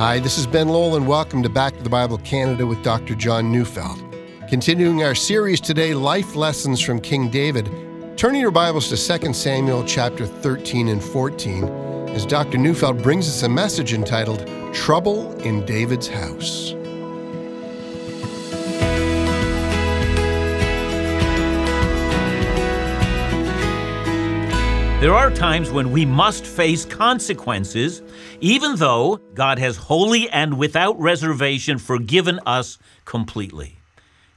Hi, this is Ben Lowell, and welcome to Back to the Bible Canada with Dr. John Neufeld. Continuing our series today, Life Lessons from King David, turning your Bibles to 2 Samuel chapter 13 and 14, as Dr. Neufeld brings us a message entitled Trouble in David's House. There are times when we must face consequences, even though God has wholly and without reservation forgiven us completely.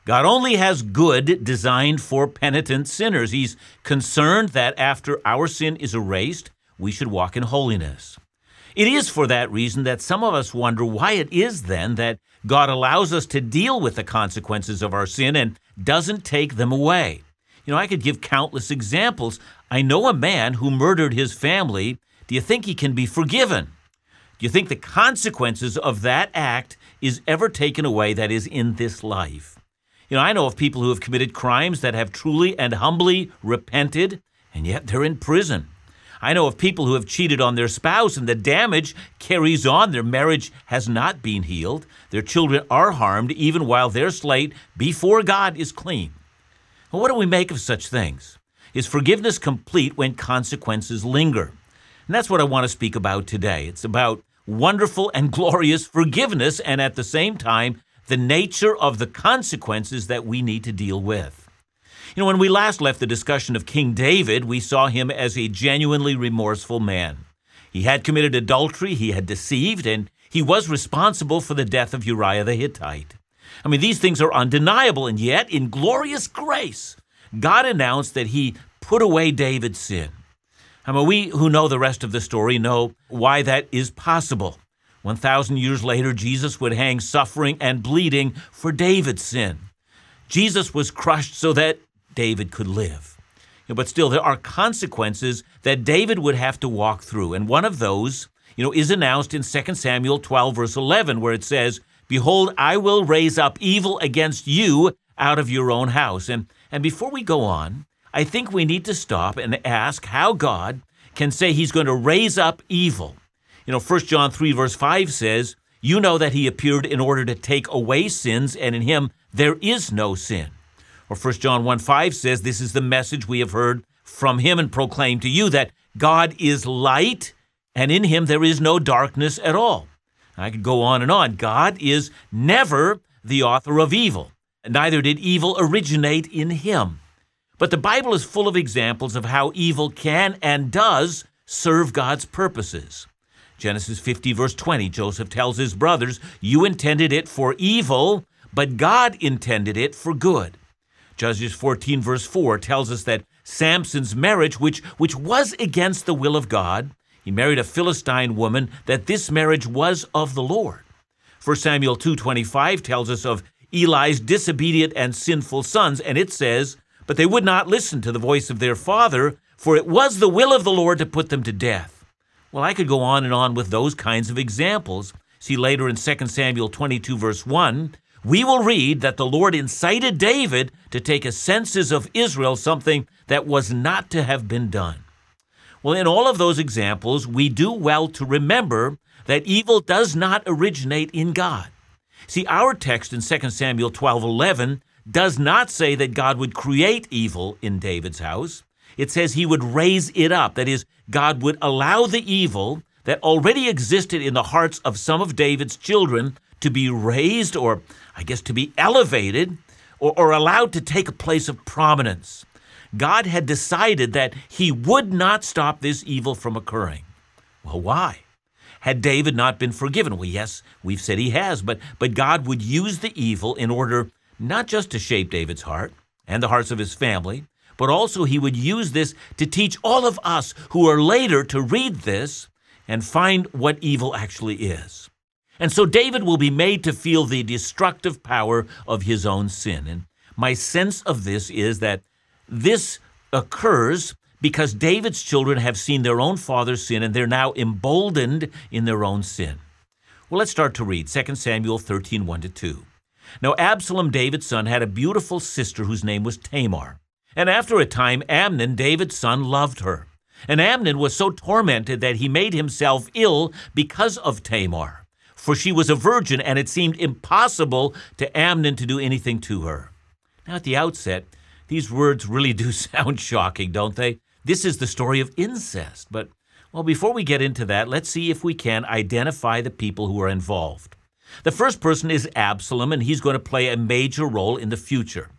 God only has good designed for penitent sinners. He's concerned that after our sin is erased, we should walk in holiness. It is for that reason that some of us wonder why it is then that God allows us to deal with the consequences of our sin and doesn't take them away. You know, I could give countless examples. I know a man who murdered his family. Do you think he can be forgiven? Do you think the consequences of that act is ever taken away that is in this life? You know, I know of people who have committed crimes that have truly and humbly repented, and yet they're in prison. I know of people who have cheated on their spouse and the damage carries on. Their marriage has not been healed. Their children are harmed even while their slate before God is clean. Well, what do we make of such things? Is forgiveness complete when consequences linger? And that's what I want to speak about today. It's about wonderful and glorious forgiveness, and at the same time, the nature of the consequences that we need to deal with. You know, when we last left the discussion of King David, we saw him as a genuinely remorseful man. He had committed adultery, he had deceived, and he was responsible for the death of Uriah the Hittite. I mean, these things are undeniable, and yet, in glorious grace, God announced that He put away David's sin. I mean, we who know the rest of the story know why that is possible. 1,000 years later, Jesus would hang suffering and bleeding for David's sin. Jesus was crushed so that David could live. But still, there are consequences that David would have to walk through. And one of those, you know, is announced in 2 Samuel 12, verse 11, where it says, Behold, I will raise up evil against you out of your own house. And, and before we go on, I think we need to stop and ask how God can say he's going to raise up evil. You know, 1 John 3, verse 5 says, You know that he appeared in order to take away sins, and in him there is no sin. Or 1 John 1 5 says, This is the message we have heard from him and proclaimed to you that God is light, and in him there is no darkness at all. I could go on and on. God is never the author of evil, neither did evil originate in him. But the Bible is full of examples of how evil can and does serve God's purposes. Genesis 50, verse 20, Joseph tells his brothers, You intended it for evil, but God intended it for good. Judges 14, verse 4 tells us that Samson's marriage, which, which was against the will of God, he married a Philistine woman, that this marriage was of the Lord. 1 Samuel 2:25 tells us of Eli's disobedient and sinful sons, and it says, "But they would not listen to the voice of their father, for it was the will of the Lord to put them to death." Well, I could go on and on with those kinds of examples. See later in 2 Samuel 22 verse 1, we will read that the Lord incited David to take a census of Israel, something that was not to have been done. Well, in all of those examples, we do well to remember that evil does not originate in God. See, our text in 2 Samuel 12:11 does not say that God would create evil in David's house. It says he would raise it up. That is, God would allow the evil that already existed in the hearts of some of David's children to be raised, or I guess to be elevated, or, or allowed to take a place of prominence. God had decided that he would not stop this evil from occurring. Well, why? Had David not been forgiven? Well, yes, we've said he has, but, but God would use the evil in order not just to shape David's heart and the hearts of his family, but also he would use this to teach all of us who are later to read this and find what evil actually is. And so David will be made to feel the destructive power of his own sin. And my sense of this is that this occurs because David's children have seen their own father's sin and they're now emboldened in their own sin. Well, let's start to read 2 Samuel 13 1 to 2. Now, Absalom, David's son, had a beautiful sister whose name was Tamar. And after a time, Amnon, David's son, loved her. And Amnon was so tormented that he made himself ill because of Tamar. for she was a virgin, and it seemed impossible to Amnon to do anything to her. Now, at the outset, these words really do sound shocking, don't they? This is the story of incest. But, well, before we get into that, let's see if we can identify the people who are involved. The first person is Absalom, and he's going to play a major role in the future.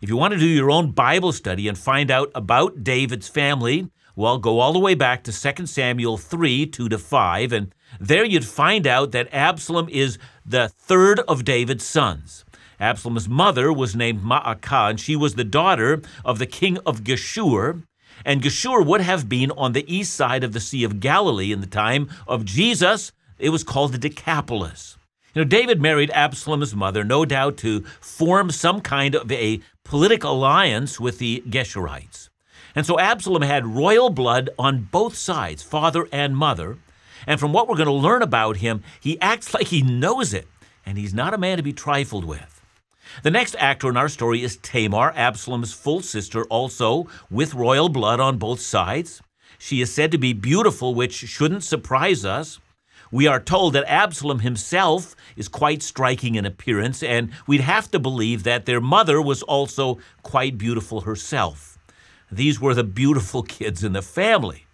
If you want to do your own Bible study and find out about David's family, well, go all the way back to 2 Samuel 3 2 to 5, and there you'd find out that Absalom is the third of David's sons. Absalom's mother was named Maacah, and she was the daughter of the king of Geshur. And Geshur would have been on the east side of the Sea of Galilee in the time of Jesus. It was called the Decapolis. You know, David married Absalom's mother, no doubt to form some kind of a political alliance with the Geshurites. And so Absalom had royal blood on both sides, father and mother. And from what we're going to learn about him, he acts like he knows it, and he's not a man to be trifled with. The next actor in our story is Tamar, Absalom's full sister, also with royal blood on both sides. She is said to be beautiful, which shouldn't surprise us. We are told that Absalom himself is quite striking in appearance, and we'd have to believe that their mother was also quite beautiful herself. These were the beautiful kids in the family.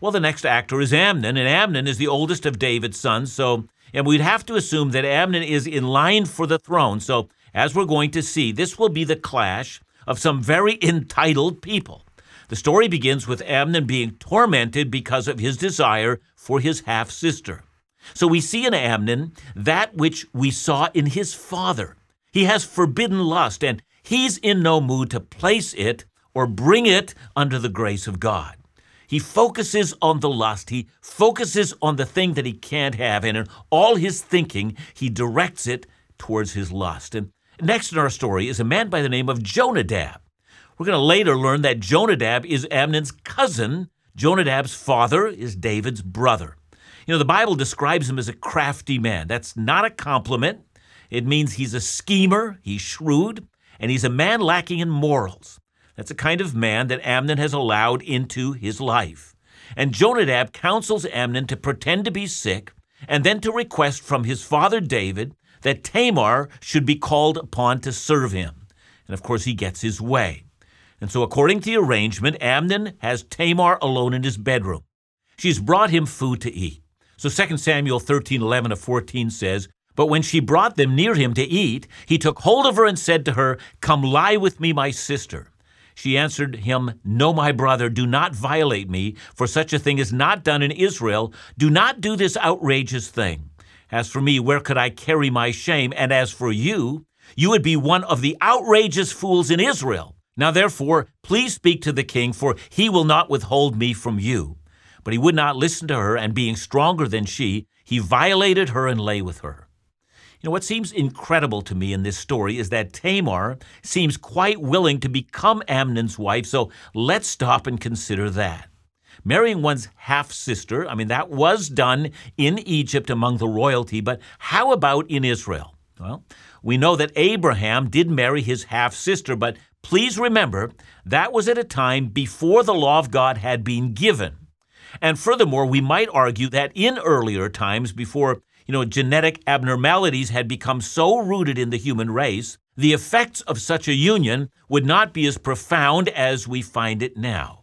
Well, the next actor is Amnon, and Amnon is the oldest of David's sons, so and we'd have to assume that Amnon is in line for the throne. So as we're going to see, this will be the clash of some very entitled people. The story begins with Amnon being tormented because of his desire for his half sister. So we see in Amnon that which we saw in his father. He has forbidden lust, and he's in no mood to place it or bring it under the grace of God. He focuses on the lust. He focuses on the thing that he can't have. And in all his thinking, he directs it towards his lust. And Next in our story is a man by the name of Jonadab. We're going to later learn that Jonadab is Amnon's cousin. Jonadab's father is David's brother. You know, the Bible describes him as a crafty man. That's not a compliment. It means he's a schemer, he's shrewd, and he's a man lacking in morals. That's the kind of man that Amnon has allowed into his life. And Jonadab counsels Amnon to pretend to be sick and then to request from his father David that Tamar should be called upon to serve him. And of course, he gets his way. And so, according to the arrangement, Amnon has Tamar alone in his bedroom. She's brought him food to eat. So 2 Samuel 13, 11 to 14 says, But when she brought them near him to eat, he took hold of her and said to her, Come lie with me, my sister. She answered him, No, my brother, do not violate me, for such a thing is not done in Israel. Do not do this outrageous thing. As for me, where could I carry my shame? And as for you, you would be one of the outrageous fools in Israel. Now therefore, please speak to the king, for he will not withhold me from you. But he would not listen to her, and being stronger than she, he violated her and lay with her. You know, what seems incredible to me in this story is that Tamar seems quite willing to become Amnon's wife, so let's stop and consider that. Marrying one's half sister, I mean, that was done in Egypt among the royalty, but how about in Israel? Well, we know that Abraham did marry his half sister, but please remember that was at a time before the law of God had been given. And furthermore, we might argue that in earlier times, before you know genetic abnormalities had become so rooted in the human race, the effects of such a union would not be as profound as we find it now.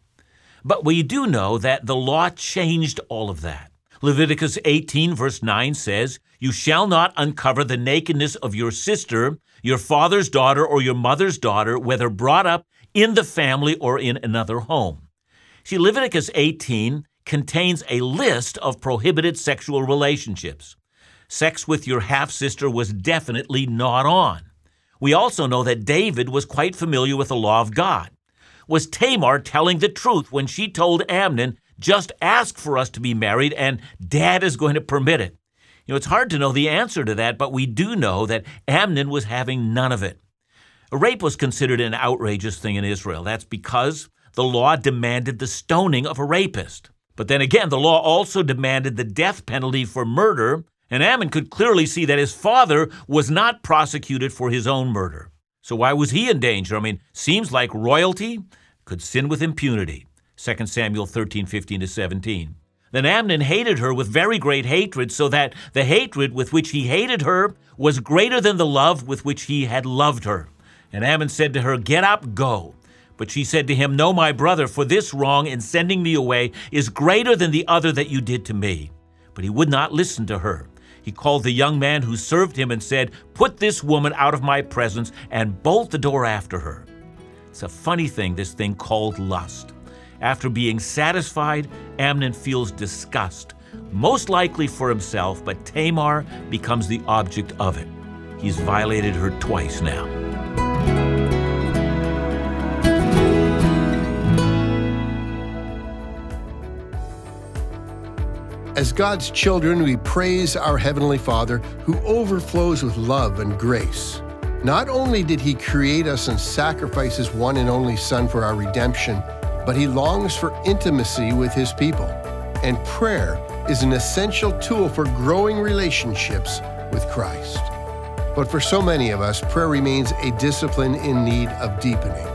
But we do know that the law changed all of that. Leviticus 18, verse 9 says, You shall not uncover the nakedness of your sister, your father's daughter, or your mother's daughter, whether brought up in the family or in another home. See, Leviticus 18 contains a list of prohibited sexual relationships. Sex with your half sister was definitely not on. We also know that David was quite familiar with the law of God was Tamar telling the truth when she told Amnon, just ask for us to be married and dad is going to permit it? You know, it's hard to know the answer to that, but we do know that Amnon was having none of it. A rape was considered an outrageous thing in Israel. That's because the law demanded the stoning of a rapist. But then again, the law also demanded the death penalty for murder, and Amnon could clearly see that his father was not prosecuted for his own murder. So why was he in danger? I mean, seems like royalty could sin with impunity. 2 Samuel 13, 15 to 17. Then Amnon hated her with very great hatred, so that the hatred with which he hated her was greater than the love with which he had loved her. And Amnon said to her, Get up, go. But she said to him, No, my brother, for this wrong in sending me away is greater than the other that you did to me. But he would not listen to her. He called the young man who served him and said, Put this woman out of my presence and bolt the door after her. It's a funny thing, this thing called lust. After being satisfied, Amnon feels disgust, most likely for himself, but Tamar becomes the object of it. He's violated her twice now. As God's children, we praise our Heavenly Father who overflows with love and grace. Not only did He create us and sacrifice His one and only Son for our redemption, but He longs for intimacy with His people. And prayer is an essential tool for growing relationships with Christ. But for so many of us, prayer remains a discipline in need of deepening.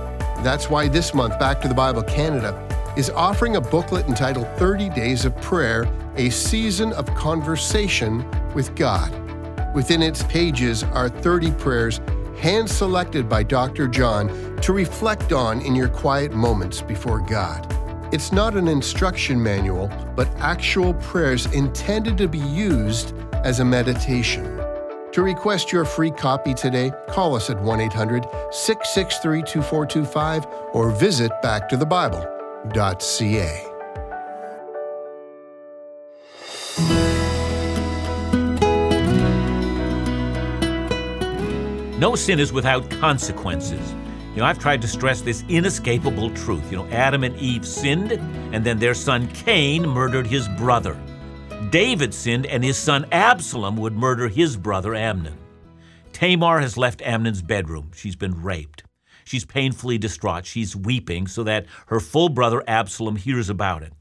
That's why this month, Back to the Bible Canada is offering a booklet entitled 30 Days of Prayer A Season of Conversation with God. Within its pages are 30 prayers hand selected by Dr. John to reflect on in your quiet moments before God. It's not an instruction manual, but actual prayers intended to be used as a meditation. To request your free copy today, call us at 1 800 663 2425 or visit backtothebible.ca. No sin is without consequences. You know, I've tried to stress this inescapable truth. You know, Adam and Eve sinned, and then their son Cain murdered his brother. David sinned, and his son Absalom would murder his brother Amnon. Tamar has left Amnon's bedroom. She's been raped. She's painfully distraught. She's weeping so that her full brother Absalom hears about it.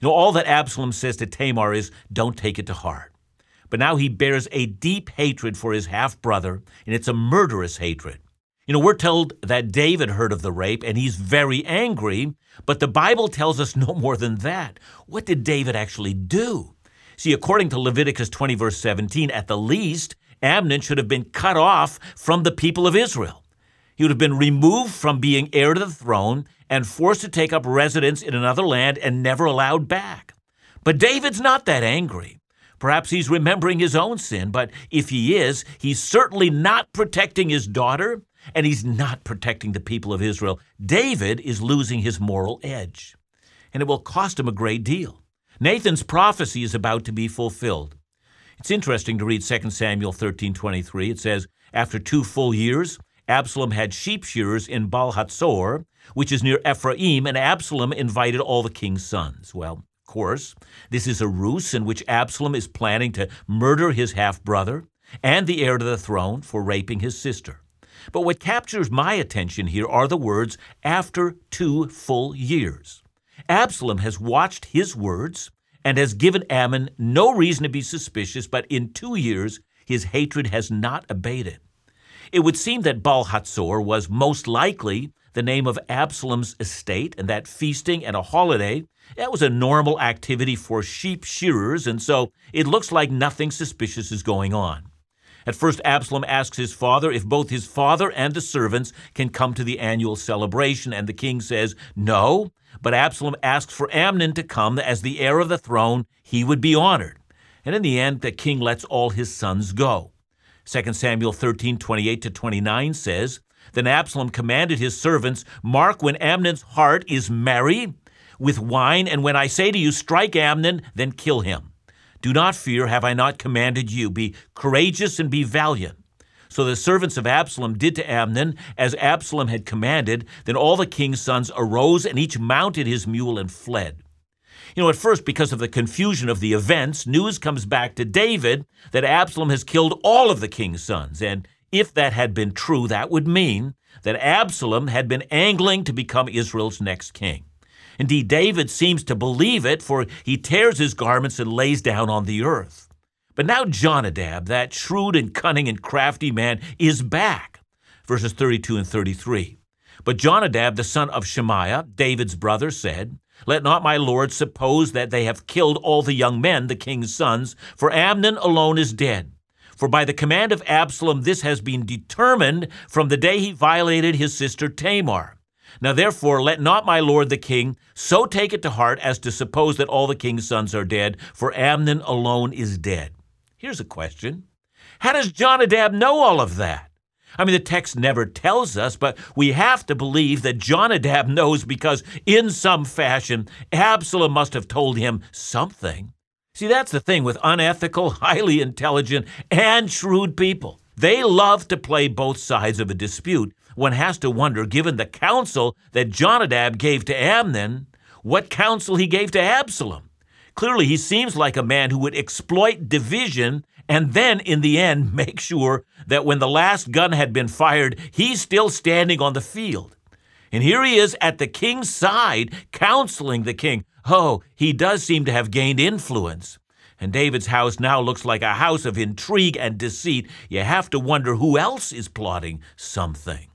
You know, all that Absalom says to Tamar is, Don't take it to heart but now he bears a deep hatred for his half brother, and it's a murderous hatred. You know, we're told that David heard of the rape and he's very angry, but the Bible tells us no more than that. What did David actually do? See, according to Leviticus 20, verse 17, at the least, Amnon should have been cut off from the people of Israel. He would have been removed from being heir to the throne and forced to take up residence in another land and never allowed back. But David's not that angry. Perhaps he's remembering his own sin, but if he is, he's certainly not protecting his daughter, and he's not protecting the people of Israel. David is losing his moral edge, and it will cost him a great deal. Nathan's prophecy is about to be fulfilled. It's interesting to read 2 Samuel 13:23. It says, "After two full years, Absalom had sheep shearers in Baal Hatzor, which is near Ephraim, and Absalom invited all the king's sons." Well, of course. This is a ruse in which Absalom is planning to murder his half brother and the heir to the throne for raping his sister. But what captures my attention here are the words, after two full years. Absalom has watched his words and has given Amnon no reason to be suspicious, but in two years his hatred has not abated. It would seem that Baal Hatzor was most likely the name of Absalom's estate, and that feasting and a holiday that was a normal activity for sheep shearers, and so it looks like nothing suspicious is going on. At first, Absalom asks his father if both his father and the servants can come to the annual celebration, and the king says no, but Absalom asks for Amnon to come as the heir of the throne. He would be honored. And in the end, the king lets all his sons go. 2 Samuel 13, 28 to 29 says, Then Absalom commanded his servants, Mark when Amnon's heart is merry with wine, and when I say to you, Strike Amnon, then kill him. Do not fear, have I not commanded you? Be courageous and be valiant. So the servants of Absalom did to Amnon as Absalom had commanded. Then all the king's sons arose, and each mounted his mule and fled. You know, at first, because of the confusion of the events, news comes back to David that Absalom has killed all of the king's sons. And if that had been true, that would mean that Absalom had been angling to become Israel's next king. Indeed, David seems to believe it, for he tears his garments and lays down on the earth. But now Jonadab, that shrewd and cunning and crafty man, is back. Verses 32 and 33. But Jonadab, the son of Shemaiah, David's brother, said, Let not my lord suppose that they have killed all the young men, the king's sons, for Amnon alone is dead. For by the command of Absalom, this has been determined from the day he violated his sister Tamar. Now therefore, let not my lord the king so take it to heart as to suppose that all the king's sons are dead, for Amnon alone is dead. Here's a question How does Jonadab know all of that? I mean, the text never tells us, but we have to believe that Jonadab knows because, in some fashion, Absalom must have told him something. See, that's the thing with unethical, highly intelligent, and shrewd people. They love to play both sides of a dispute. One has to wonder, given the counsel that Jonadab gave to Amnon, what counsel he gave to Absalom. Clearly, he seems like a man who would exploit division and then, in the end, make sure that when the last gun had been fired, he's still standing on the field. And here he is at the king's side, counseling the king. Oh, he does seem to have gained influence. And David's house now looks like a house of intrigue and deceit. You have to wonder who else is plotting something.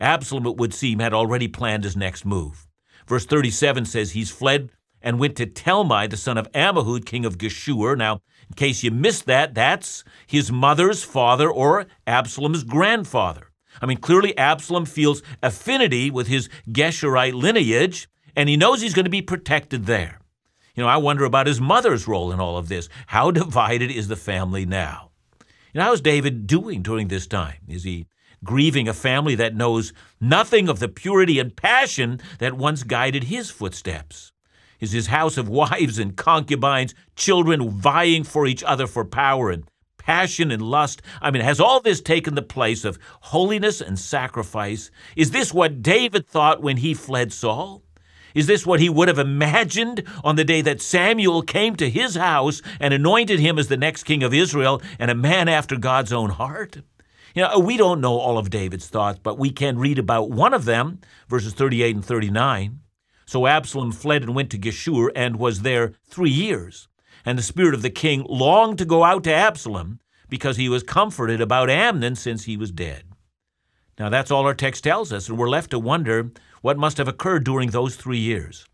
Absalom, it would seem, had already planned his next move. Verse 37 says he's fled and went to Talmai, the son of Ammihud, king of Geshur. Now, in case you missed that, that's his mother's father or Absalom's grandfather. I mean, clearly Absalom feels affinity with his Geshurite lineage, and he knows he's going to be protected there. You know, I wonder about his mother's role in all of this. How divided is the family now? You know, how's David doing during this time? Is he grieving a family that knows nothing of the purity and passion that once guided his footsteps? Is his house of wives and concubines, children vying for each other for power and passion and lust? I mean, has all this taken the place of holiness and sacrifice? Is this what David thought when he fled Saul? Is this what he would have imagined on the day that Samuel came to his house and anointed him as the next king of Israel and a man after God's own heart? You know, we don't know all of David's thoughts, but we can read about one of them, verses 38 and 39. So Absalom fled and went to Geshur and was there three years. And the spirit of the king longed to go out to Absalom because he was comforted about Amnon since he was dead. Now, that's all our text tells us, and we're left to wonder what must have occurred during those three years.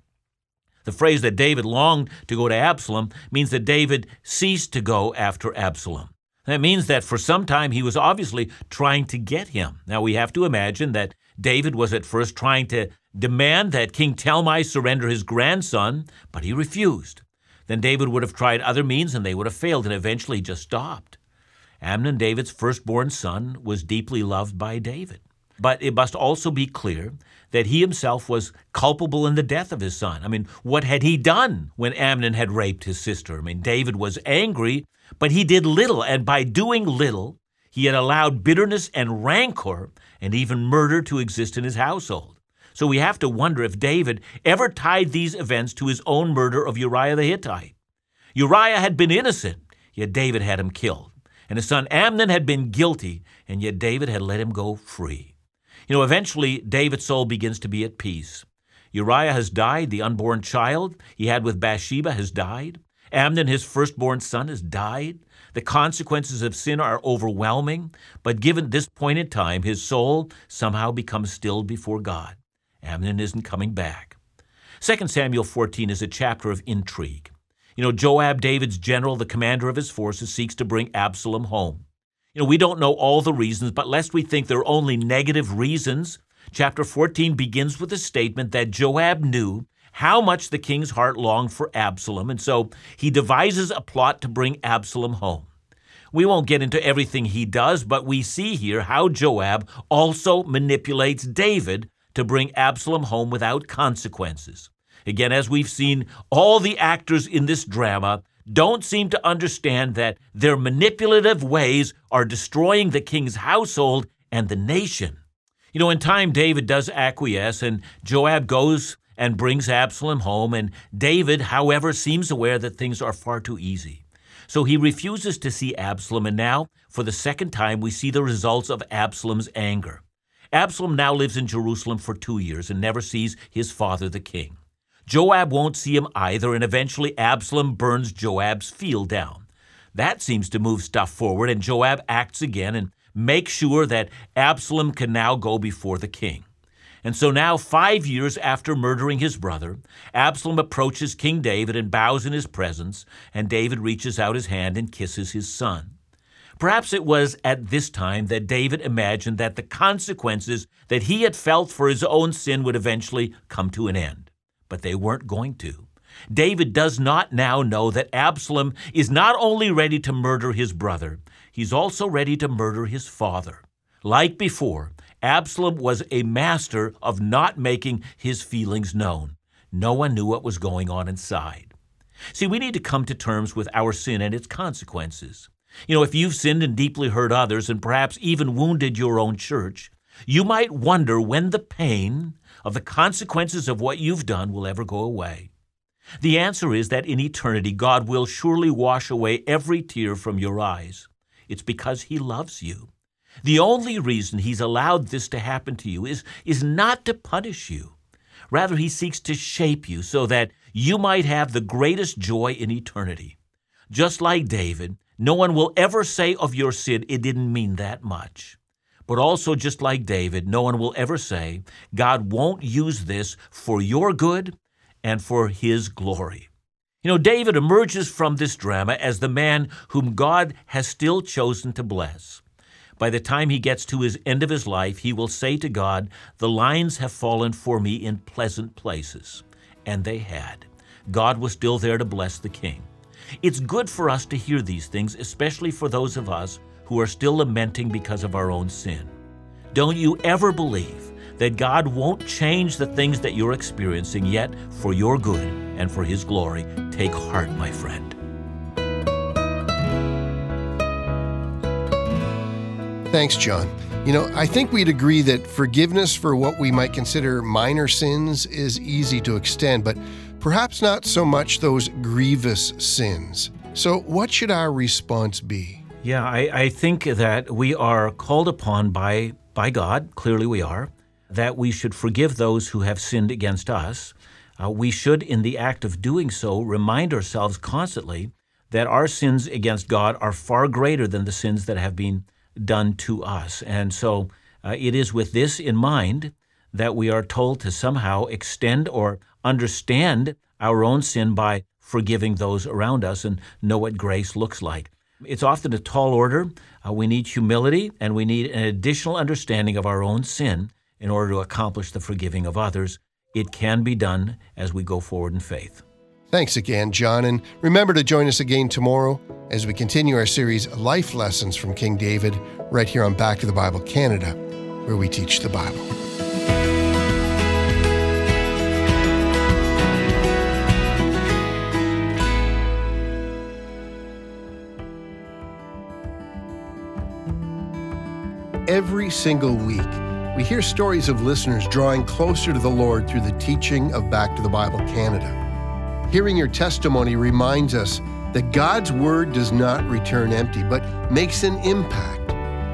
The phrase that David longed to go to Absalom means that David ceased to go after Absalom. That means that for some time he was obviously trying to get him. Now we have to imagine that David was at first trying to demand that King Talmai surrender his grandson, but he refused. Then David would have tried other means and they would have failed, and eventually just stopped. Amnon, David's firstborn son, was deeply loved by David. But it must also be clear that he himself was culpable in the death of his son. I mean, what had he done when Amnon had raped his sister? I mean, David was angry, but he did little, and by doing little, he had allowed bitterness and rancor and even murder to exist in his household. So we have to wonder if David ever tied these events to his own murder of Uriah the Hittite. Uriah had been innocent, yet David had him killed. And his son Amnon had been guilty, and yet David had let him go free. You know, eventually, David's soul begins to be at peace. Uriah has died. The unborn child he had with Bathsheba has died. Amnon, his firstborn son, has died. The consequences of sin are overwhelming, but given this point in time, his soul somehow becomes still before God. Amnon isn't coming back. 2 Samuel 14 is a chapter of intrigue. You know, Joab, David's general, the commander of his forces, seeks to bring Absalom home. You know, we don't know all the reasons, but lest we think they're only negative reasons, chapter 14 begins with a statement that Joab knew how much the king's heart longed for Absalom, and so he devises a plot to bring Absalom home. We won't get into everything he does, but we see here how Joab also manipulates David to bring Absalom home without consequences. Again, as we've seen, all the actors in this drama don't seem to understand that their manipulative ways are destroying the king's household and the nation. You know, in time, David does acquiesce, and Joab goes and brings Absalom home, and David, however, seems aware that things are far too easy. So he refuses to see Absalom, and now, for the second time, we see the results of Absalom's anger. Absalom now lives in Jerusalem for two years and never sees his father, the king. Joab won't see him either, and eventually Absalom burns Joab's field down. That seems to move stuff forward, and Joab acts again and makes sure that Absalom can now go before the king. And so now, five years after murdering his brother, Absalom approaches King David and bows in his presence, and David reaches out his hand and kisses his son. Perhaps it was at this time that David imagined that the consequences that he had felt for his own sin would eventually come to an end. But they weren't going to. David does not now know that Absalom is not only ready to murder his brother, he's also ready to murder his father. Like before, Absalom was a master of not making his feelings known. No one knew what was going on inside. See, we need to come to terms with our sin and its consequences. You know, if you've sinned and deeply hurt others and perhaps even wounded your own church, you might wonder when the pain of the consequences of what you've done will ever go away. The answer is that in eternity, God will surely wash away every tear from your eyes. It's because He loves you. The only reason He's allowed this to happen to you is, is not to punish you. Rather, He seeks to shape you so that you might have the greatest joy in eternity. Just like David, no one will ever say of your sin, it didn't mean that much. But also, just like David, no one will ever say, God won't use this for your good and for his glory. You know, David emerges from this drama as the man whom God has still chosen to bless. By the time he gets to his end of his life, he will say to God, The lines have fallen for me in pleasant places. And they had. God was still there to bless the king. It's good for us to hear these things, especially for those of us who are still lamenting because of our own sin. Don't you ever believe that God won't change the things that you're experiencing, yet for your good and for His glory. Take heart, my friend. Thanks, John. You know, I think we'd agree that forgiveness for what we might consider minor sins is easy to extend, but perhaps not so much those grievous sins. So, what should our response be? Yeah, I, I think that we are called upon by, by God, clearly we are, that we should forgive those who have sinned against us. Uh, we should, in the act of doing so, remind ourselves constantly that our sins against God are far greater than the sins that have been done to us. And so uh, it is with this in mind that we are told to somehow extend or understand our own sin by forgiving those around us and know what grace looks like. It's often a tall order. Uh, we need humility and we need an additional understanding of our own sin in order to accomplish the forgiving of others. It can be done as we go forward in faith. Thanks again, John, and remember to join us again tomorrow as we continue our series Life Lessons from King David right here on Back to the Bible Canada, where we teach the Bible. Every single week, we hear stories of listeners drawing closer to the Lord through the teaching of Back to the Bible Canada. Hearing your testimony reminds us that God's Word does not return empty, but makes an impact.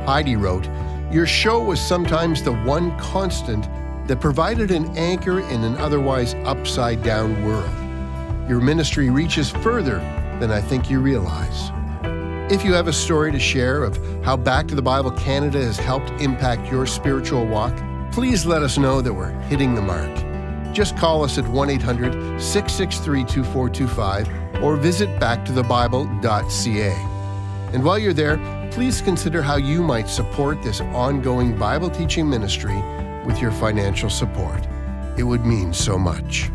Heidi wrote, Your show was sometimes the one constant that provided an anchor in an otherwise upside down world. Your ministry reaches further than I think you realize. If you have a story to share of how Back to the Bible Canada has helped impact your spiritual walk, please let us know that we're hitting the mark. Just call us at 1 800 663 2425 or visit backtothebible.ca. And while you're there, please consider how you might support this ongoing Bible teaching ministry with your financial support. It would mean so much.